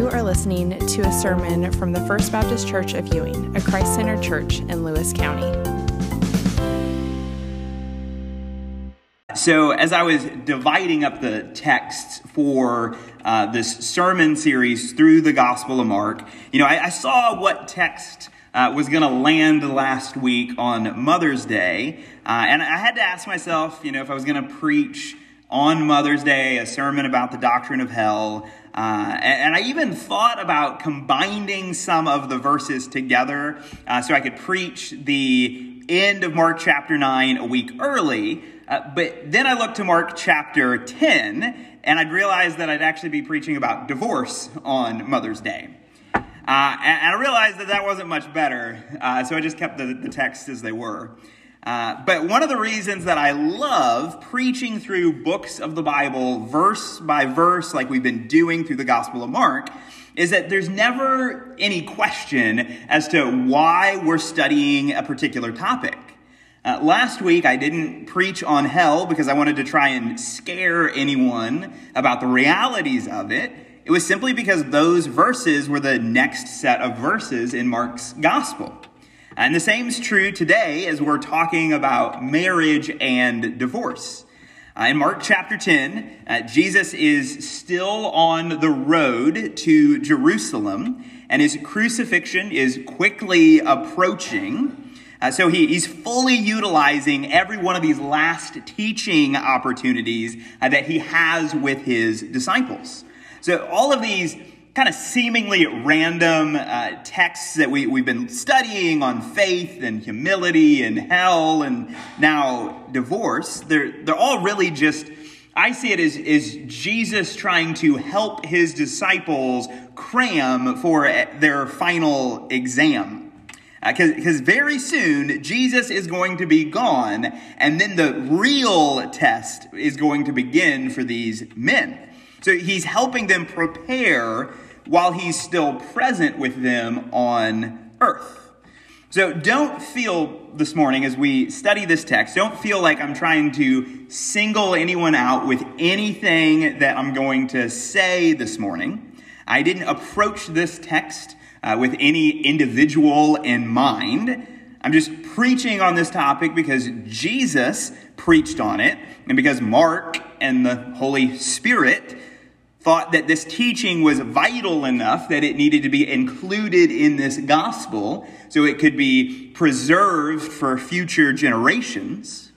You are listening to a sermon from the First Baptist Church of Ewing, a Christ centered church in Lewis County. So, as I was dividing up the texts for uh, this sermon series through the Gospel of Mark, you know, I, I saw what text uh, was going to land last week on Mother's Day, uh, and I had to ask myself, you know, if I was going to preach on Mother's Day a sermon about the doctrine of hell. Uh, and, and, I even thought about combining some of the verses together uh, so I could preach the end of Mark chapter 9 a week early. Uh, but then I looked to Mark chapter 10, and I'd realized that I'd actually be preaching about divorce on Mother's Day. Uh, and, and, I realized that that wasn't much better, uh, so I just kept the, the texts as they were. Uh, but one of the reasons that I love preaching through books of the Bible, verse by verse, like we've been doing through the Gospel of Mark, is that there's never any question as to why we're studying a particular topic. Uh, last week, I didn't preach on hell because I wanted to try and scare anyone about the realities of it. It was simply because those verses were the next set of verses in Mark's gospel. And the same is true today as we're talking about marriage and divorce. Uh, in Mark chapter 10, uh, Jesus is still on the road to Jerusalem, and his crucifixion is quickly approaching. Uh, so he, he's fully utilizing every one of these last teaching opportunities uh, that he has with his disciples. So all of these kind of seemingly random uh, texts that we, we've been studying on faith and humility and hell and now divorce, they're, they're all really just, I see it as, as Jesus trying to help his disciples cram for their final exam. Because uh, very soon, Jesus is going to be gone, and then the real test is going to begin for these men. So he's helping them prepare while he's still present with them on earth. So don't feel this morning as we study this text, don't feel like I'm trying to single anyone out with anything that I'm going to say this morning. I didn't approach this text uh, with any individual in mind. I'm just preaching on this topic because Jesus preached on it, and because Mark and the Holy Spirit thought that this teaching was vital enough that it needed to be included in this gospel so it could be preserved for future generations.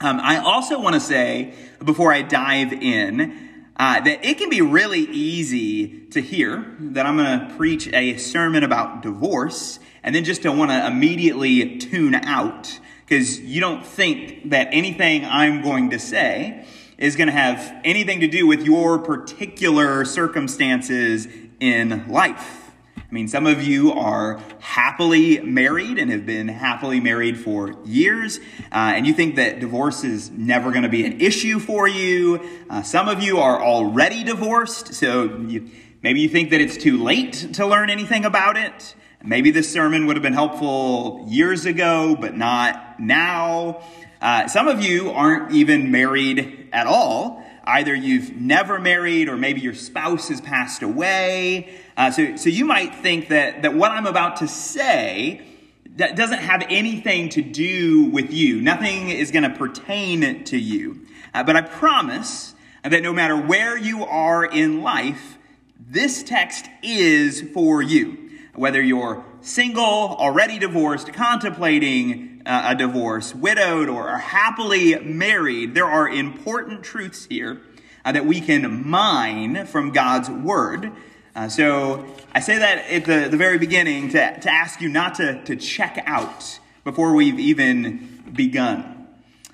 Um, I also want to say, before I dive in, uh, that it can be really easy to hear that I'm going to preach a sermon about divorce and then just to want to immediately tune out because you don't think that anything I'm going to say is going to have anything to do with your particular circumstances in life. I mean, some of you are happily married and have been happily married for years, uh, and you think that divorce is never going to be an issue for you. Uh, some of you are already divorced, so you, maybe you think that it's too late to learn anything about it. Maybe this sermon would have been helpful years ago, but not now. Uh, some of you aren't even married at all. Either you've never married, or maybe your spouse has passed away. Uh, so, so you might think that, that what I'm about to say that doesn't have anything to do with you. Nothing is going to pertain to you. Uh, but I promise that no matter where you are in life, this text is for you. Whether you're single, already divorced, contemplating uh, a divorce, widowed, or happily married, there are important truths here uh, that we can mine from God's Word uh, so I say that at the, the very beginning to, to ask you not to, to check out before we've even begun.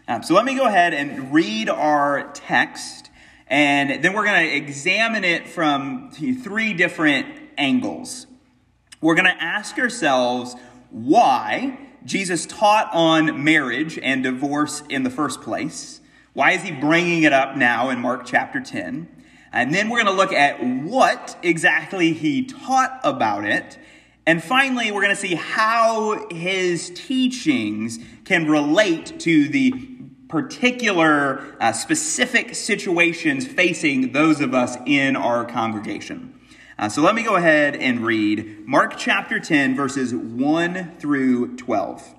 Um, so let me go ahead and read our text, and then we're going to examine it from three different angles. We're going to ask ourselves why Jesus taught on marriage and divorce in the first place. Why is he bringing it up now in Mark chapter 10? And then we're going to look at what exactly he taught about it. And finally, we're going to see how his teachings can relate to the particular uh, specific situations facing those of us in our congregation. Uh, so let me go ahead and read Mark chapter 10, verses 1 through 12.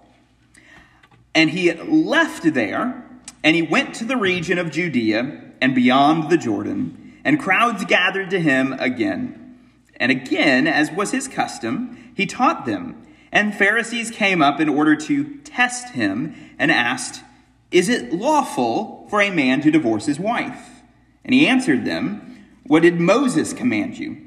And he left there, and he went to the region of Judea and beyond the Jordan, and crowds gathered to him again. And again, as was his custom, he taught them. And Pharisees came up in order to test him and asked, Is it lawful for a man to divorce his wife? And he answered them, What did Moses command you?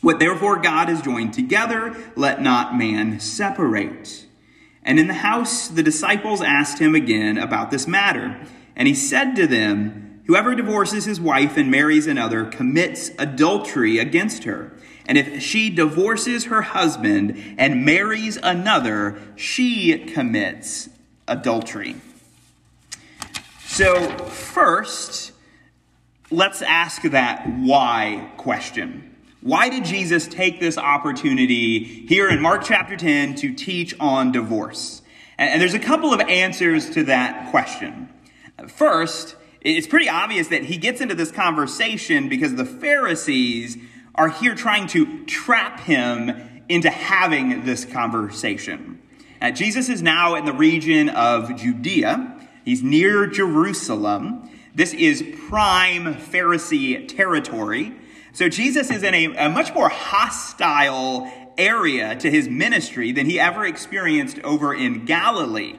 What therefore God has joined together, let not man separate. And in the house, the disciples asked him again about this matter. And he said to them, Whoever divorces his wife and marries another commits adultery against her. And if she divorces her husband and marries another, she commits adultery. So, first, let's ask that why question. Why did Jesus take this opportunity here in Mark chapter 10 to teach on divorce? And there's a couple of answers to that question. First, it's pretty obvious that he gets into this conversation because the Pharisees are here trying to trap him into having this conversation. Uh, Jesus is now in the region of Judea. He's near Jerusalem. This is prime Pharisee territory. So Jesus is in a, a much more hostile area to his ministry than he ever experienced over in Galilee.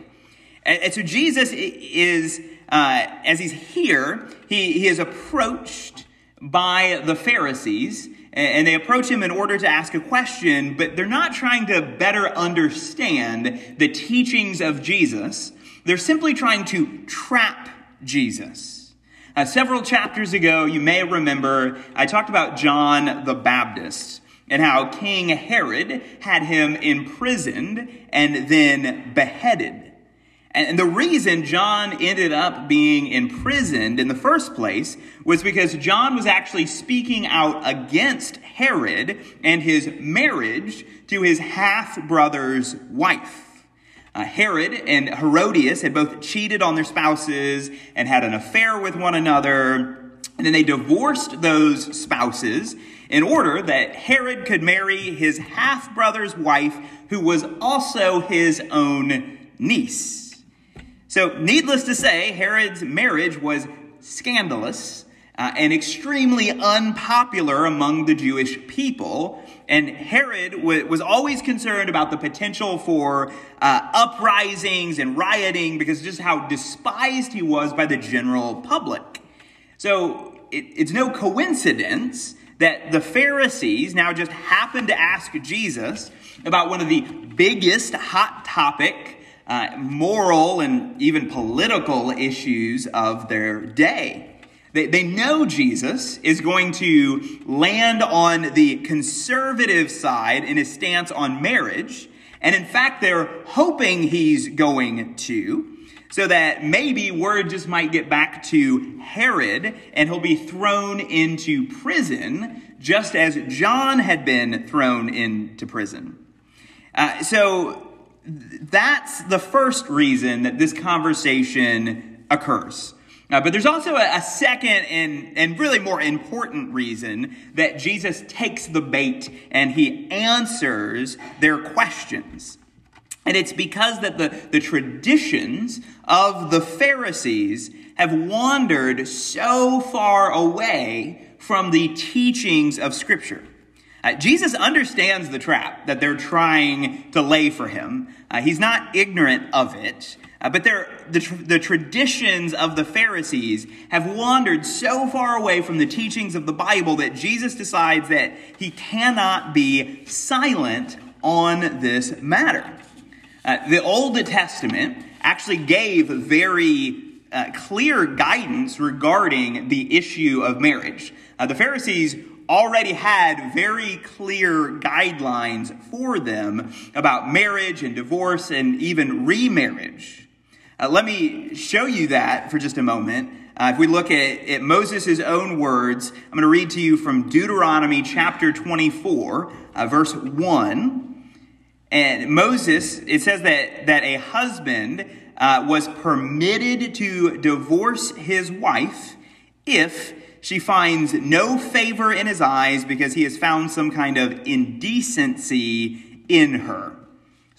And, and so Jesus is, uh, as he's here, he, he is approached by the Pharisees, and they approach him in order to ask a question, but they're not trying to better understand the teachings of Jesus. They're simply trying to trap Jesus. Uh, several chapters ago, you may remember, I talked about John the Baptist and how King Herod had him imprisoned and then beheaded. And the reason John ended up being imprisoned in the first place was because John was actually speaking out against Herod and his marriage to his half brother's wife. Uh, Herod and Herodias had both cheated on their spouses and had an affair with one another. And then they divorced those spouses in order that Herod could marry his half brother's wife, who was also his own niece. So, needless to say, Herod's marriage was scandalous uh, and extremely unpopular among the Jewish people. And Herod was always concerned about the potential for uh, uprisings and rioting because just how despised he was by the general public. So it, it's no coincidence that the Pharisees now just happened to ask Jesus about one of the biggest hot topic, uh, moral, and even political issues of their day. They, they know Jesus is going to land on the conservative side in his stance on marriage. And in fact, they're hoping he's going to, so that maybe word just might get back to Herod and he'll be thrown into prison, just as John had been thrown into prison. Uh, so that's the first reason that this conversation occurs. Uh, but there's also a, a second and, and really more important reason that Jesus takes the bait and he answers their questions. And it's because that the, the traditions of the Pharisees have wandered so far away from the teachings of Scripture. Uh, Jesus understands the trap that they're trying to lay for him. Uh, he's not ignorant of it. Uh, but the, the traditions of the Pharisees have wandered so far away from the teachings of the Bible that Jesus decides that he cannot be silent on this matter. Uh, the Old Testament actually gave very uh, clear guidance regarding the issue of marriage. Uh, the Pharisees already had very clear guidelines for them about marriage and divorce and even remarriage. Uh, let me show you that for just a moment. Uh, if we look at, at Moses' own words, I'm going to read to you from Deuteronomy chapter 24, uh, verse 1. And Moses, it says that, that a husband uh, was permitted to divorce his wife if she finds no favor in his eyes because he has found some kind of indecency in her.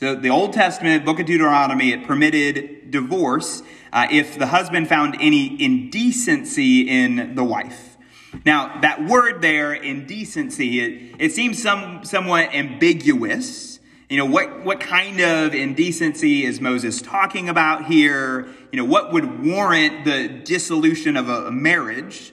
So the Old Testament, book of Deuteronomy, it permitted divorce uh, if the husband found any indecency in the wife. Now, that word there, indecency, it, it seems some, somewhat ambiguous. You know, what, what kind of indecency is Moses talking about here? You know, what would warrant the dissolution of a marriage?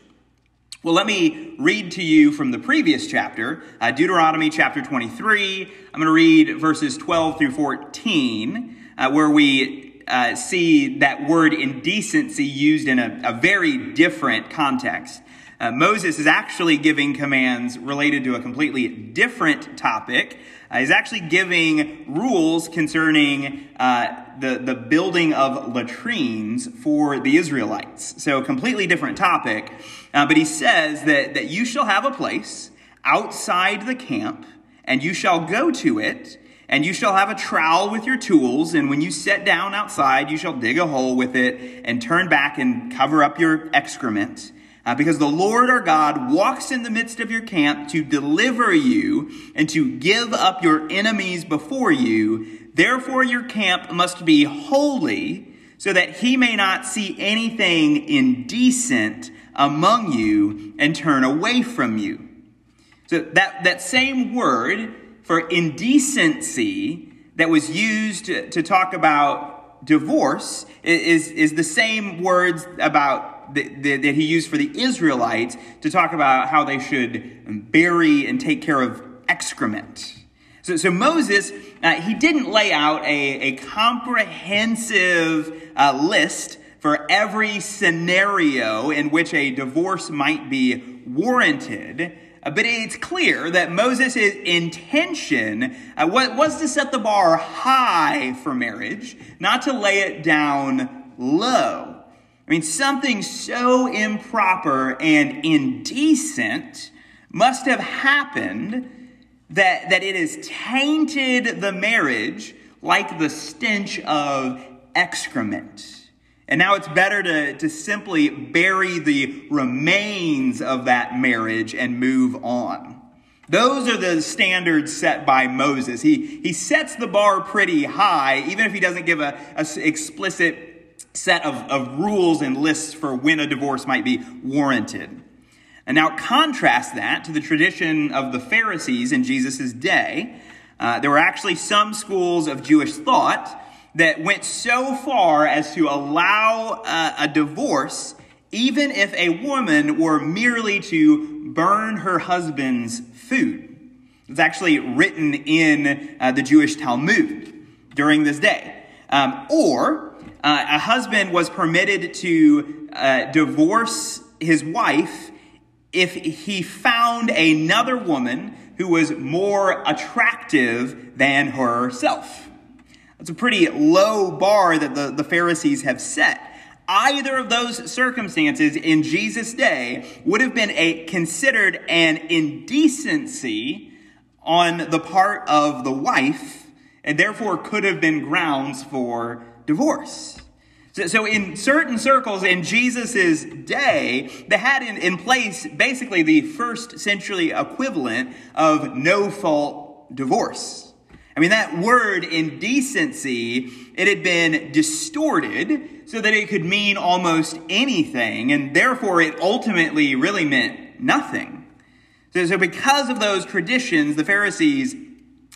Well, let me read to you from the previous chapter, uh, Deuteronomy chapter 23. I'm going to read verses 12 through 14, uh, where we uh, see that word indecency used in a, a very different context. Uh, Moses is actually giving commands related to a completely different topic. Uh, he's actually giving rules concerning uh, the, the building of latrines for the Israelites. So, completely different topic. Uh, but he says that, that you shall have a place outside the camp, and you shall go to it, and you shall have a trowel with your tools, and when you sit down outside, you shall dig a hole with it, and turn back and cover up your excrement. Uh, because the Lord our God walks in the midst of your camp to deliver you and to give up your enemies before you. Therefore, your camp must be holy, so that he may not see anything indecent among you and turn away from you. So, that, that same word for indecency that was used to, to talk about divorce is, is the same words about that, that, he used for the Israelites to talk about how they should bury and take care of excrement. So, so Moses, uh, he didn't lay out a, a comprehensive uh, list for every scenario in which a divorce might be warranted. Uh, but it's clear that Moses' intention uh, was to set the bar high for marriage, not to lay it down low. I mean, something so improper and indecent must have happened that, that it has tainted the marriage like the stench of excrement. And now it's better to, to simply bury the remains of that marriage and move on. Those are the standards set by Moses. He, he sets the bar pretty high, even if he doesn't give a, a explicit set of, of rules and lists for when a divorce might be warranted. And now contrast that to the tradition of the Pharisees in Jesus' day. Uh, there were actually some schools of Jewish thought that went so far as to allow uh, a divorce even if a woman were merely to burn her husband's food. It's actually written in uh, the Jewish Talmud during this day. Um, or uh, a husband was permitted to uh, divorce his wife if he found another woman who was more attractive than herself. That's a pretty low bar that the, the Pharisees have set. Either of those circumstances in Jesus' day would have been a, considered an indecency on the part of the wife, and therefore could have been grounds for divorce. So, in certain circles in Jesus' day, they had in, in place basically the first century equivalent of no fault divorce. I mean, that word indecency, it had been distorted so that it could mean almost anything, and therefore it ultimately really meant nothing. So, so because of those traditions, the Pharisees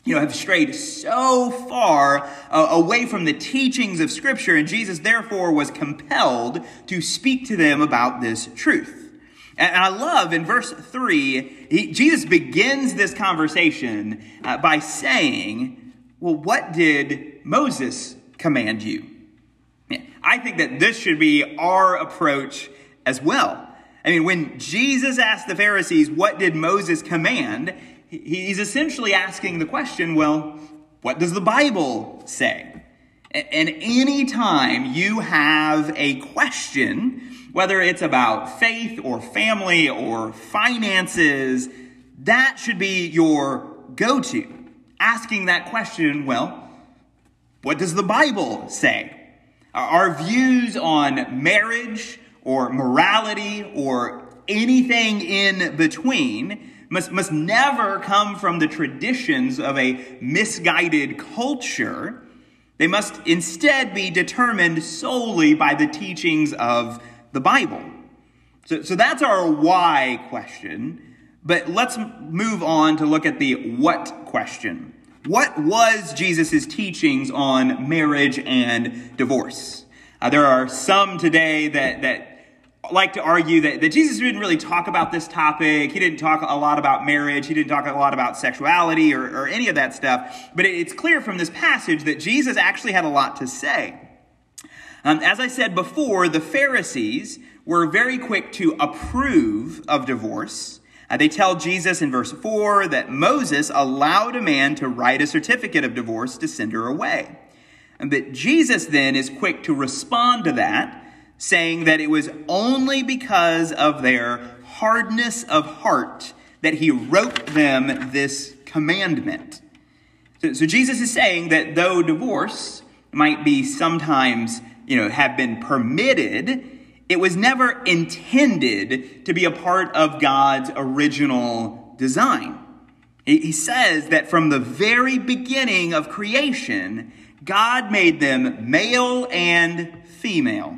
you know, have strayed so far uh, away from the teachings of Scripture, and Jesus therefore was compelled to speak to them about this truth. And I love in verse 3, he, Jesus begins this conversation uh, by saying, Well, what did Moses command you? I think that this should be our approach as well. I mean, when Jesus asked the Pharisees, What did Moses command? He's essentially asking the question, Well, what does the Bible say? And anytime you have a question, whether it's about faith or family or finances, that should be your go to. Asking that question, well, what does the Bible say? Our views on marriage or morality or anything in between must, must never come from the traditions of a misguided culture. They must instead be determined solely by the teachings of the Bible. So, so that's our why question. But let's move on to look at the what question. What was Jesus' teachings on marriage and divorce? Uh, there are some today that, that like to argue that, that Jesus didn't really talk about this topic. He didn't talk a lot about marriage. He didn't talk a lot about sexuality or, or any of that stuff. But it, it's clear from this passage that Jesus actually had a lot to say. Um, as I said before, the Pharisees were very quick to approve of divorce. Uh, they tell Jesus in verse 4 that Moses allowed a man to write a certificate of divorce to send her away. And that Jesus then is quick to respond to that saying that it was only because of their hardness of heart that he wrote them this commandment. So, so, Jesus is saying that though divorce might be sometimes, you know, have been permitted, it was never intended to be a part of God's original design. He says that from the very beginning of creation, God made them male and female.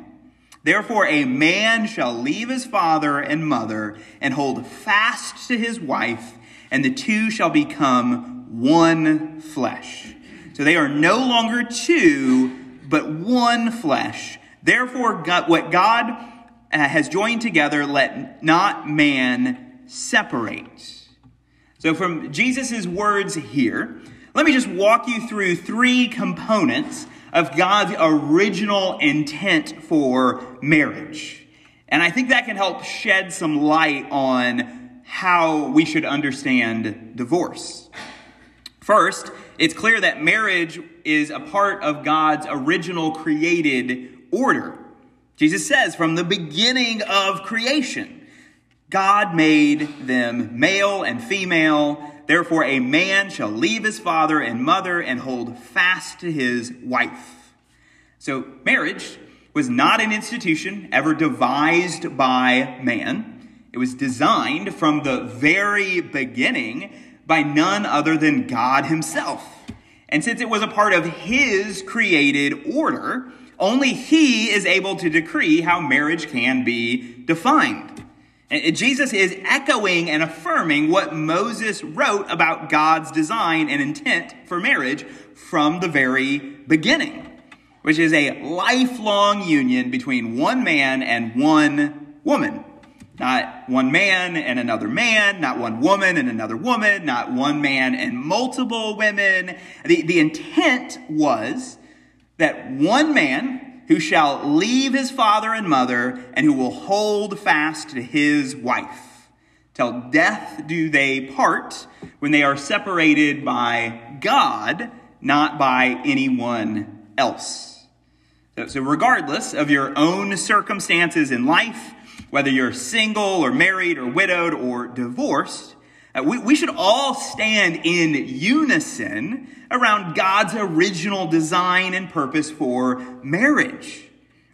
Therefore, a man shall leave his father and mother and hold fast to his wife, and the two shall become one flesh. So they are no longer two, but one flesh. Therefore, what God uh, has joined together, let not man separate. So, from Jesus' words here, let me just walk you through three components of God's original intent for marriage. And I think that can help shed some light on how we should understand divorce. First, it's clear that marriage is a part of God's original created order. Jesus says from the beginning of creation, God made them male and female. Therefore, a man shall leave his father and mother and hold fast to his wife. So, marriage was not an institution ever devised by man. It was designed from the very beginning by none other than God himself. And since it was a part of his created order, only he is able to decree how marriage can be defined. And Jesus is echoing and affirming what Moses wrote about God's design and intent for marriage from the very beginning, which is a lifelong union between one man and one woman. Not one man and another man, not one woman and another woman, not one man and multiple women. The, the intent was that one man who shall leave his father and mother, and who will hold fast to his wife. Till death do they part when they are separated by God, not by anyone else. So, regardless of your own circumstances in life, whether you're single or married or widowed or divorced, Uh, we, we should all stand in unison around God's original design and purpose for marriage.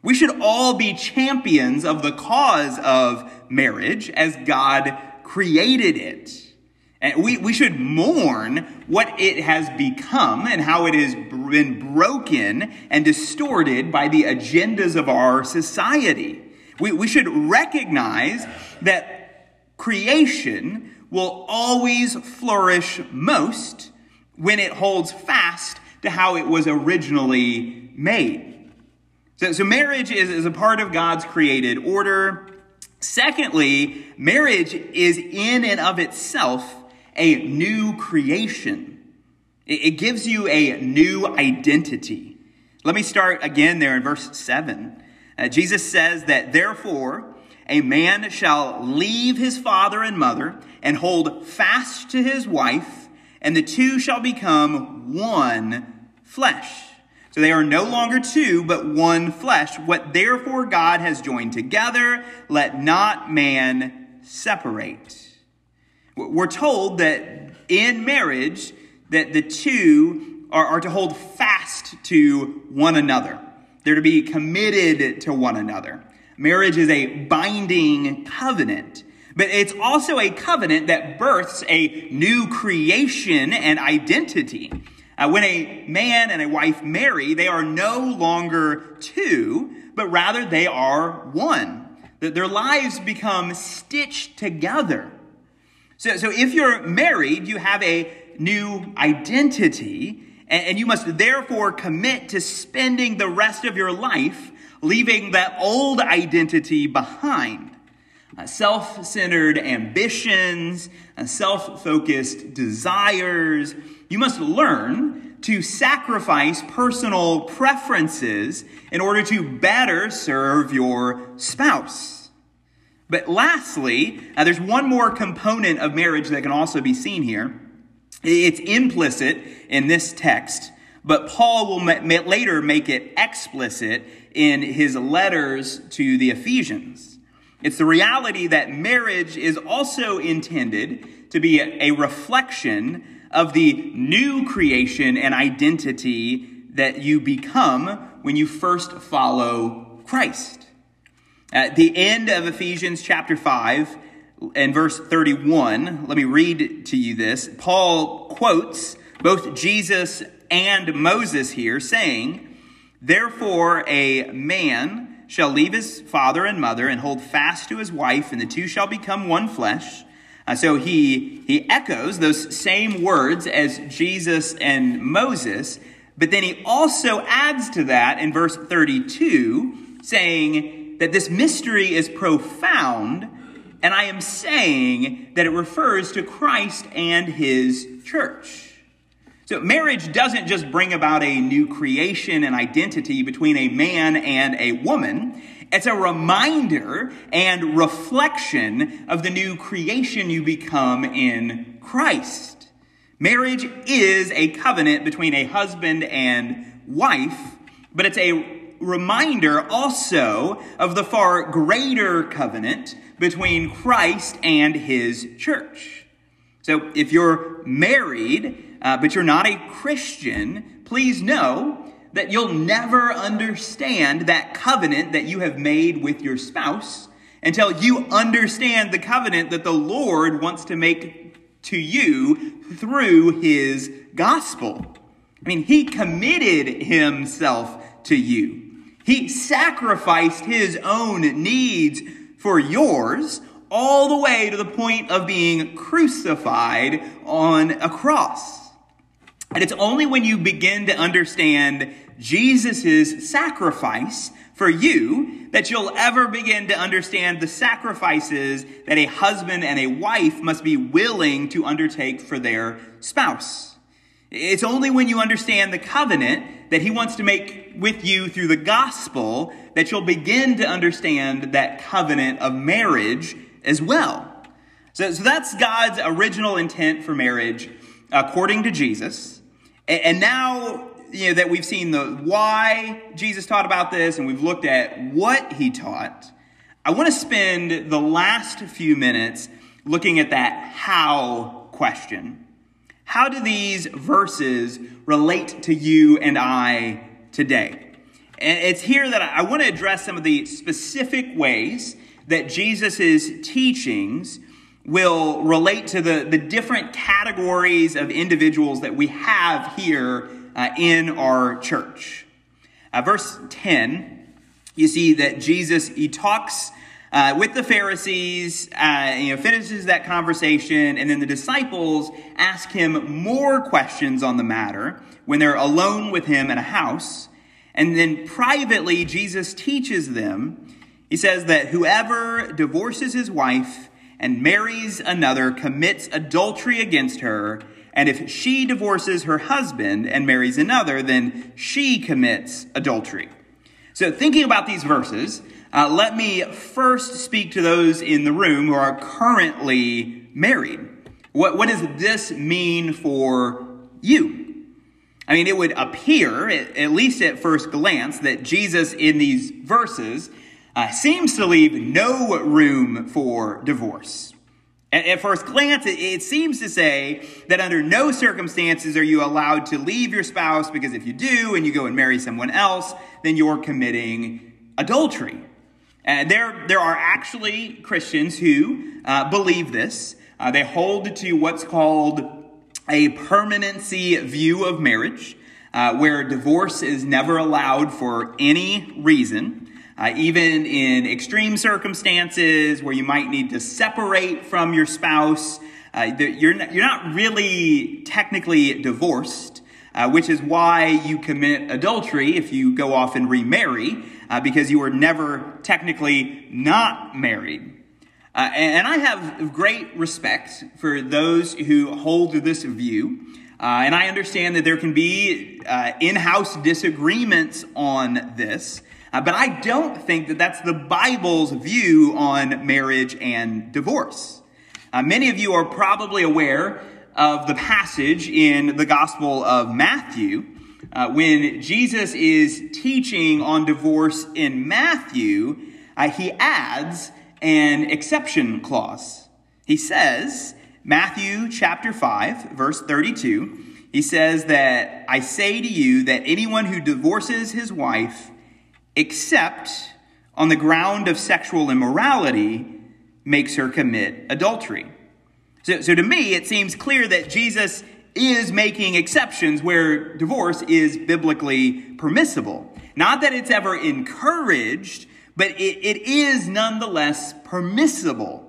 We should all be champions of the cause of marriage as God created it. And we, we should mourn what it has become and how it has been broken and distorted by the agendas of our society. We, we should recognize that creation will always flourish most when it holds fast to how it was originally made. So, so marriage is, is a part of God's created order. Secondly, marriage is in and of itself a new creation. It, gives you a new identity. Let me start again there in verse 7. Uh, Jesus says that therefore, a man shall leave his father and mother and hold fast to his wife, and the two shall become one flesh. So they are no longer two, but one flesh. What therefore God has joined together, let not man separate. We're told that in marriage, that the two are, are to hold fast to one another. They're to be committed to one another. Marriage is a binding covenant, but it's also a covenant that births a new creation and identity. Uh, when a man and a wife marry, they are no longer two, but rather they are one. Their lives become stitched together. So, so if you're married, you have a new identity, and, and you must therefore commit to spending the rest of your life leaving that old identity behind. Uh, self centered ambitions, uh, self focused desires, you must learn to sacrifice personal preferences in order to better serve your spouse. But lastly, uh, there's one more component of marriage that can also be seen here. It's implicit in this text, but Paul will ma- later make it explicit in his letters to the Ephesians. It's the reality that marriage is also intended to be a, a reflection of the new creation and identity that you become when you first follow Christ. At the end of Ephesians chapter 5 and verse 31, let me read to you this. Paul quotes both Jesus and Moses here, saying, Therefore, a man shall leave his father and mother and hold fast to his wife, and the two shall become one flesh. Uh, so he, he echoes those same words as Jesus and Moses, but then he also adds to that in verse 32, saying that this mystery is profound, and I am saying that it refers to Christ and his church. So, marriage doesn't just bring about a new creation and identity between a man and a woman. It's a reminder and reflection of the new creation you become in Christ. Marriage is a covenant between a husband and wife, but it's a reminder also of the far greater covenant between Christ and his church. So if you're married, uh, but you're not a Christian, please know that you'll never understand that covenant that you have made with your spouse until you understand the covenant that the Lord wants to make to you through his gospel. I mean, he committed himself to you. He sacrificed his own needs for yours all the way to the point of being crucified on a cross. And it's only when you begin to understand Jesus' sacrifice for you that you'll ever begin to understand the sacrifices that a husband and a wife must be willing to undertake for their spouse. It's only when you understand the covenant that he wants to make with you through the gospel that you'll begin to understand that covenant of marriage as well. So, so that's God's original intent for marriage according to Jesus. And now, you know, that we've seen the why Jesus taught about this and we've looked at what he taught, I want to spend the last few minutes looking at that how question. How do these verses relate to you and I today? And it's here that I want to address some of the specific ways that Jesus' teachings will relate to the, the different categories of individuals that we have here uh, in our church. Uh, verse 10, you see that Jesus, he talks uh, with the Pharisees, uh, you know, finishes that conversation, and then the disciples ask him more questions on the matter when they're alone with him in a house. And then privately, Jesus teaches them. He says that whoever divorces his wife and marries another commits adultery against her. And if she divorces her husband and marries another, then she commits adultery. So, thinking about these verses, uh, let me first speak to those in the room who are currently married. What, what does this mean for you? I mean, it would appear, at least at first glance, that Jesus in these verses uh, seems to leave no room for divorce. At, at first glance, it, it seems to say that under no circumstances are you allowed to leave your spouse because if you do and you go and marry someone else, then you're committing adultery. And there, there are actually Christians who uh, believe this. Uh, they hold to what's called a permanency view of marriage, uh, where divorce is never allowed for any reason, uh, even in extreme circumstances where you might need to separate from your spouse. Uh, you're, not, you're not really technically divorced, uh, which is why you commit adultery if you go off and remarry, uh, because you were never technically not married. Uh, and I have great respect for those who hold this view. Uh, and I understand that there can be in house disagreements on this. Uh, but I don't think that that's the Bible's view on marriage and divorce. Uh, many of you are probably aware of the passage in the Gospel of Matthew uh, when Jesus is teaching on divorce in Matthew. he adds, an exception clause. He says, Matthew chapter 5, verse 32, he says that I say to you that anyone who divorces his wife, except on the ground of sexual immorality, makes her commit adultery. So, so to me, it seems clear that Jesus is making exceptions where divorce is biblically permissible. Not that it's ever encouraged, but it, it is nonetheless permissible.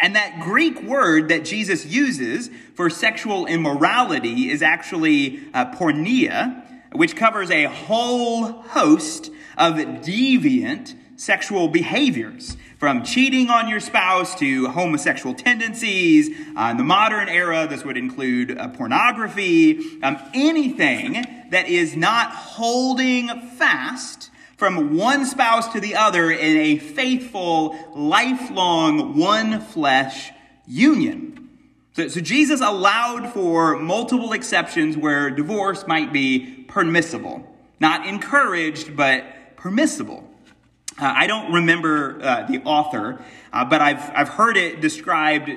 And that Greek word that Jesus uses for sexual immorality is actually uh, porneia, which covers a whole host of deviant sexual behaviors, from cheating on your spouse to homosexual tendencies. Uh, in the modern era, this would include uh, pornography, um, anything that is not holding fast from one spouse to the other in a faithful, lifelong, one flesh union. So, so, Jesus allowed for multiple exceptions where divorce might be permissible. Not encouraged, but permissible. Uh, I don't remember uh, the author, uh, but I've, I've heard it described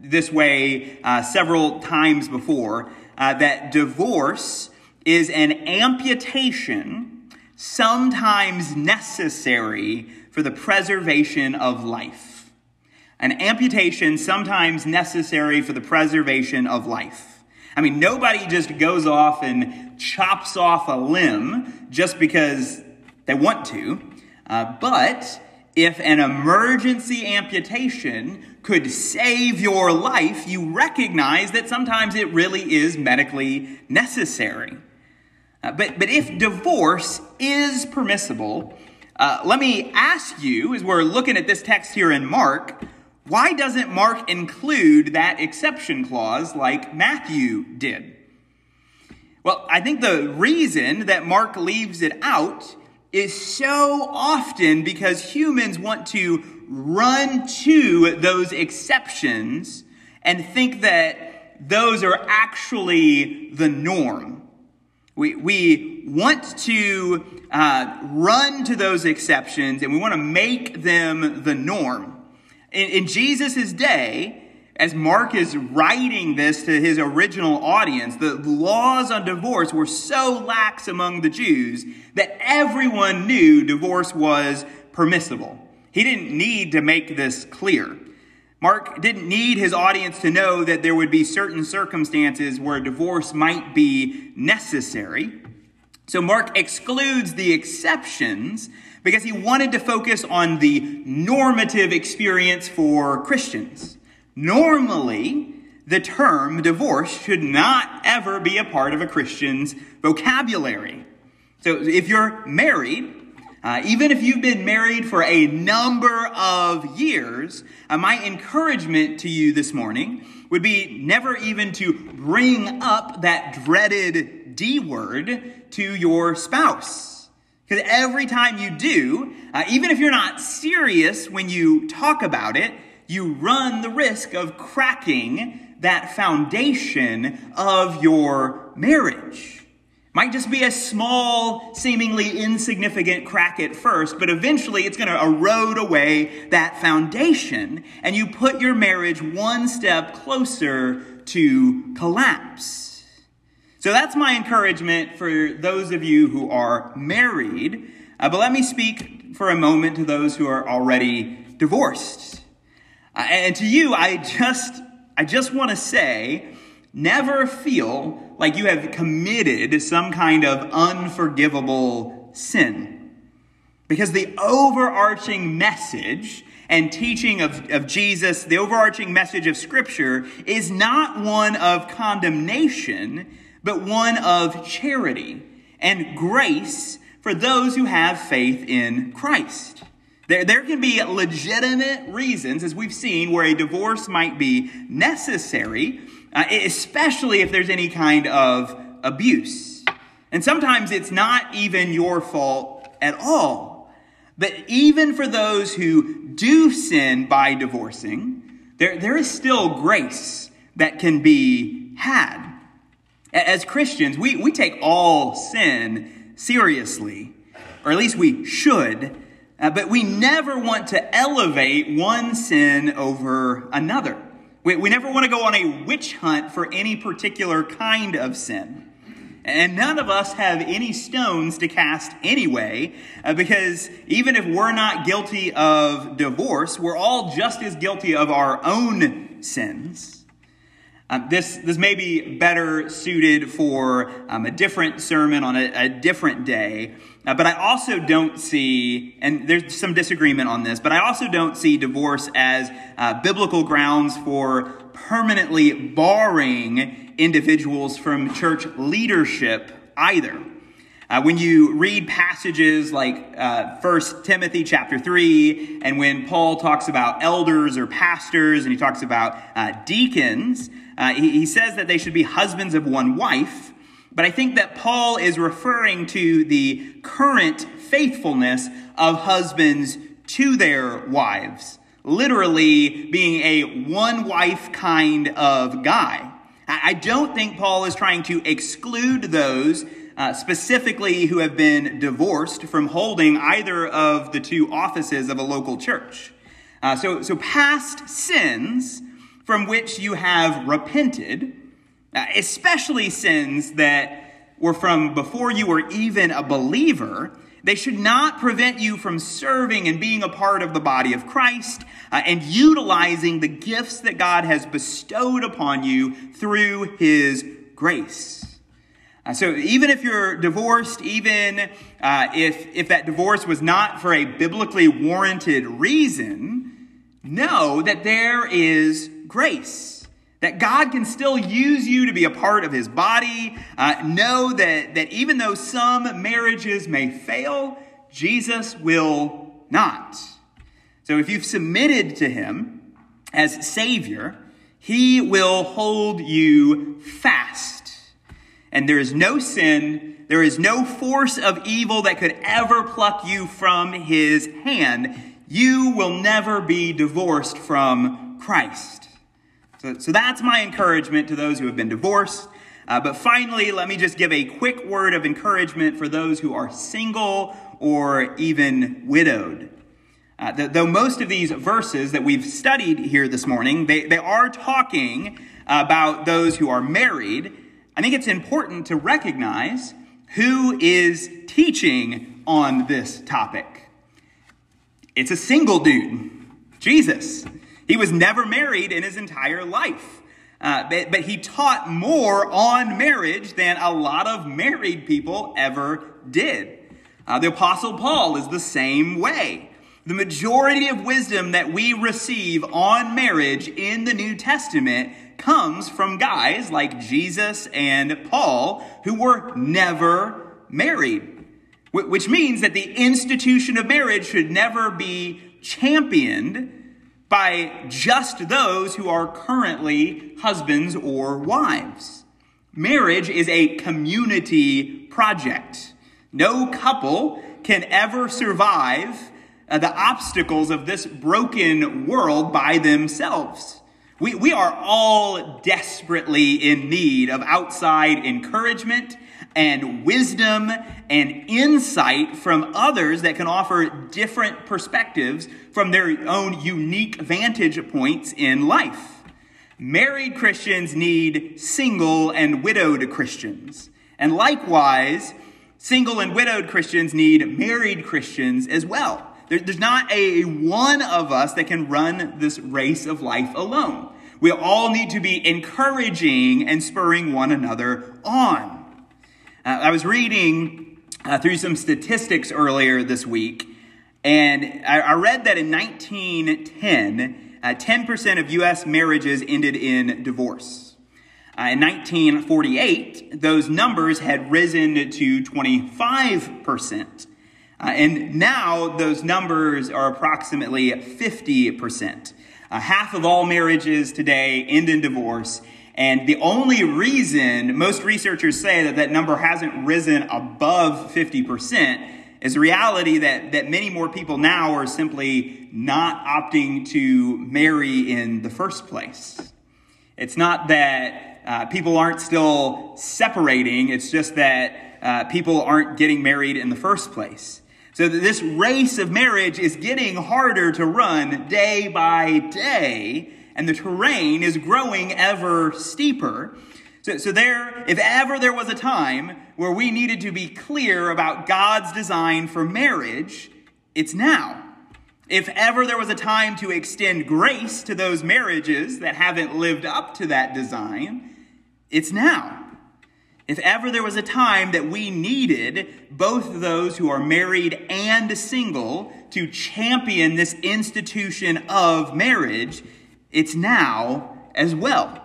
this way uh, several times before uh, that divorce is an amputation sometimes necessary for the preservation of life. An amputation sometimes necessary for the preservation of life. I mean, nobody just goes off and chops off a limb just because they want to. Uh, but if an emergency amputation could save your life, you recognize that sometimes it really is medically necessary. Uh, but, but if divorce is permissible, uh, let me ask you, as we're looking at this text here in Mark, why doesn't Mark include that exception clause like Matthew did? Well, I think the reason that Mark leaves it out is so often because humans want to run to those exceptions and think that those are actually the norm. We, we want to uh, run to those exceptions and we want to make them the norm. In, in Jesus' day, as Mark is writing this to his original audience, the laws on divorce were so lax among the Jews that everyone knew divorce was permissible. He didn't need to make this clear. Mark didn't need his audience to know that there would be certain circumstances where divorce might be necessary. So Mark excludes the exceptions because he wanted to focus on the normative experience for Christians. Normally, the term divorce should not ever be a part of a Christian's vocabulary. So if you're married, uh, even if you've been married for a number of years, uh, my encouragement to you this morning would be never even to bring up that dreaded D word to your spouse. Because every time you do, uh, even if you're not serious when you talk about it, you run the risk of cracking that foundation of your marriage. Might just be a small, seemingly insignificant crack at first, but eventually it's going to erode away that foundation, and you put your marriage one step closer to collapse. So that's my encouragement for those of you who are married. Uh, but let me speak for a moment to those who are already divorced. And to you, I just, I just want to say, never feel like you have committed some kind of unforgivable sin. Because the overarching message and teaching of, of Jesus, the overarching message of Scripture, is not one of condemnation, but one of charity and grace for those who have faith in Christ. There, there can be legitimate reasons, as we've seen, where a divorce might be necessary, uh, especially if there's any kind of abuse. And sometimes it's not even your fault at all. But even for those who do sin by divorcing, there, there is still grace that can be had. As Christians, we, we take all sin seriously, or at least we should. Uh, but we never want to elevate one sin over another. We, we never want to go on a witch hunt for any particular kind of sin. And none of us have any stones to cast anyway, uh, because even if we're not guilty of divorce, we're all just as guilty of our own sins. Um, this, this may be better suited for um, a different sermon on a, a different day. Uh, but I also don't see, and there's some disagreement on this, but I also don't see divorce as uh, biblical grounds for permanently barring individuals from church leadership either. Uh, when you read passages like uh, 1 Timothy chapter 3, and when Paul talks about elders or pastors, and he talks about uh, deacons, uh, he, he says that they should be husbands of one wife. But I think that Paul is referring to the current faithfulness of husbands to their wives, literally being a one wife kind of guy. I don't think Paul is trying to exclude those uh, specifically who have been divorced from holding either of the two offices of a local church. Uh, so, so past sins from which you have repented, especially sins that were from before you were even a believer, they should not prevent you from serving and being a part of the body of Christ uh, and utilizing the gifts that God has bestowed upon you through His grace. Uh, so even if you're divorced, even uh, if, if that divorce was not for a biblically warranted reason, know that there is grace. That God can still use you to be a part of his body. Uh, know that, that even though some marriages may fail, Jesus will not. So if you've submitted to him as Savior, he will hold you fast and there is no sin, there is no force of evil that could ever pluck you from his hand. You will never be divorced from Christ. So, so that's my encouragement to those who have been divorced. Uh, but finally, let me just give a quick word of encouragement for those who are single or even widowed. Uh, though most of these verses that we've studied here this morning, they, they are talking about those who are married. I think it's important to recognize who is teaching on this topic. It's a single dude, Jesus. He was never married in his entire life. Uh, but, but he taught more on marriage than a lot of married people ever did. Uh, the Apostle Paul is the same way. The majority of wisdom that we receive on marriage in the New Testament comes from guys like Jesus and Paul who were never married. Which means that the institution of marriage should never be championed by just those who are currently husbands or wives. Marriage is a community project. No couple can ever survive uh, the obstacles of this broken world by themselves. We, we are all desperately in need of outside encouragement and wisdom and insight from others that can offer different perspectives from their own unique vantage points in life. Married Christians need single and widowed Christians. And likewise, single and widowed Christians need married Christians as well. there's not a one of us that can run this race of life alone. We all need to be encouraging and spurring one another on. Uh, I was reading uh, through some statistics earlier this week, and I, I read that in 1910, uh, 10% of U.S. marriages ended in divorce. Uh, in 1948, those numbers had risen to 25%. Uh, and now those numbers are approximately 50%. Uh, half of all marriages today end in divorce, and the only reason most researchers say that that number hasn't risen above 50% is the reality that, that many more people now are simply not opting to marry in the first place. It's not that uh, people aren't still separating, it's just that uh, people aren't getting married in the first place. So this race of marriage is getting harder to run day by day and the terrain is growing ever steeper. So, so there, if ever there was a time where we needed to be clear about God's design for marriage, it's now. If ever there was a time to extend grace to those marriages that haven't lived up to that design, it's now. If ever there was a time that we needed both those who are married and single to champion this institution of marriage, it's now as well.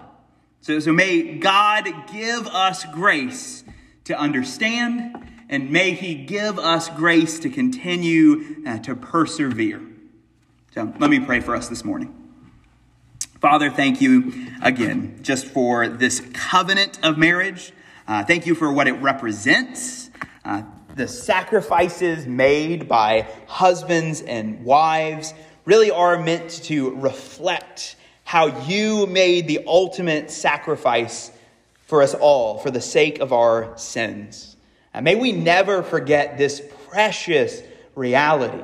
So, so may God give us grace to understand, and may He give us grace to continue uh, to persevere. So let me pray for us this morning. Father, thank you again just for this covenant of marriage. Uh, thank you for what it represents. Uh, the sacrifices made by husbands and wives really are meant to reflect how you made the ultimate sacrifice for us all for the sake of our sins. And may we never forget this precious reality.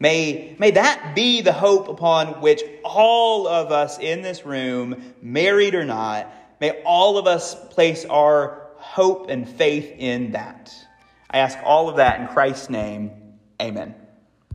May, may that be the hope upon which all of us in this room, married or not, may all of us place our hope and faith in that. I ask all of that in Christ's name. Amen.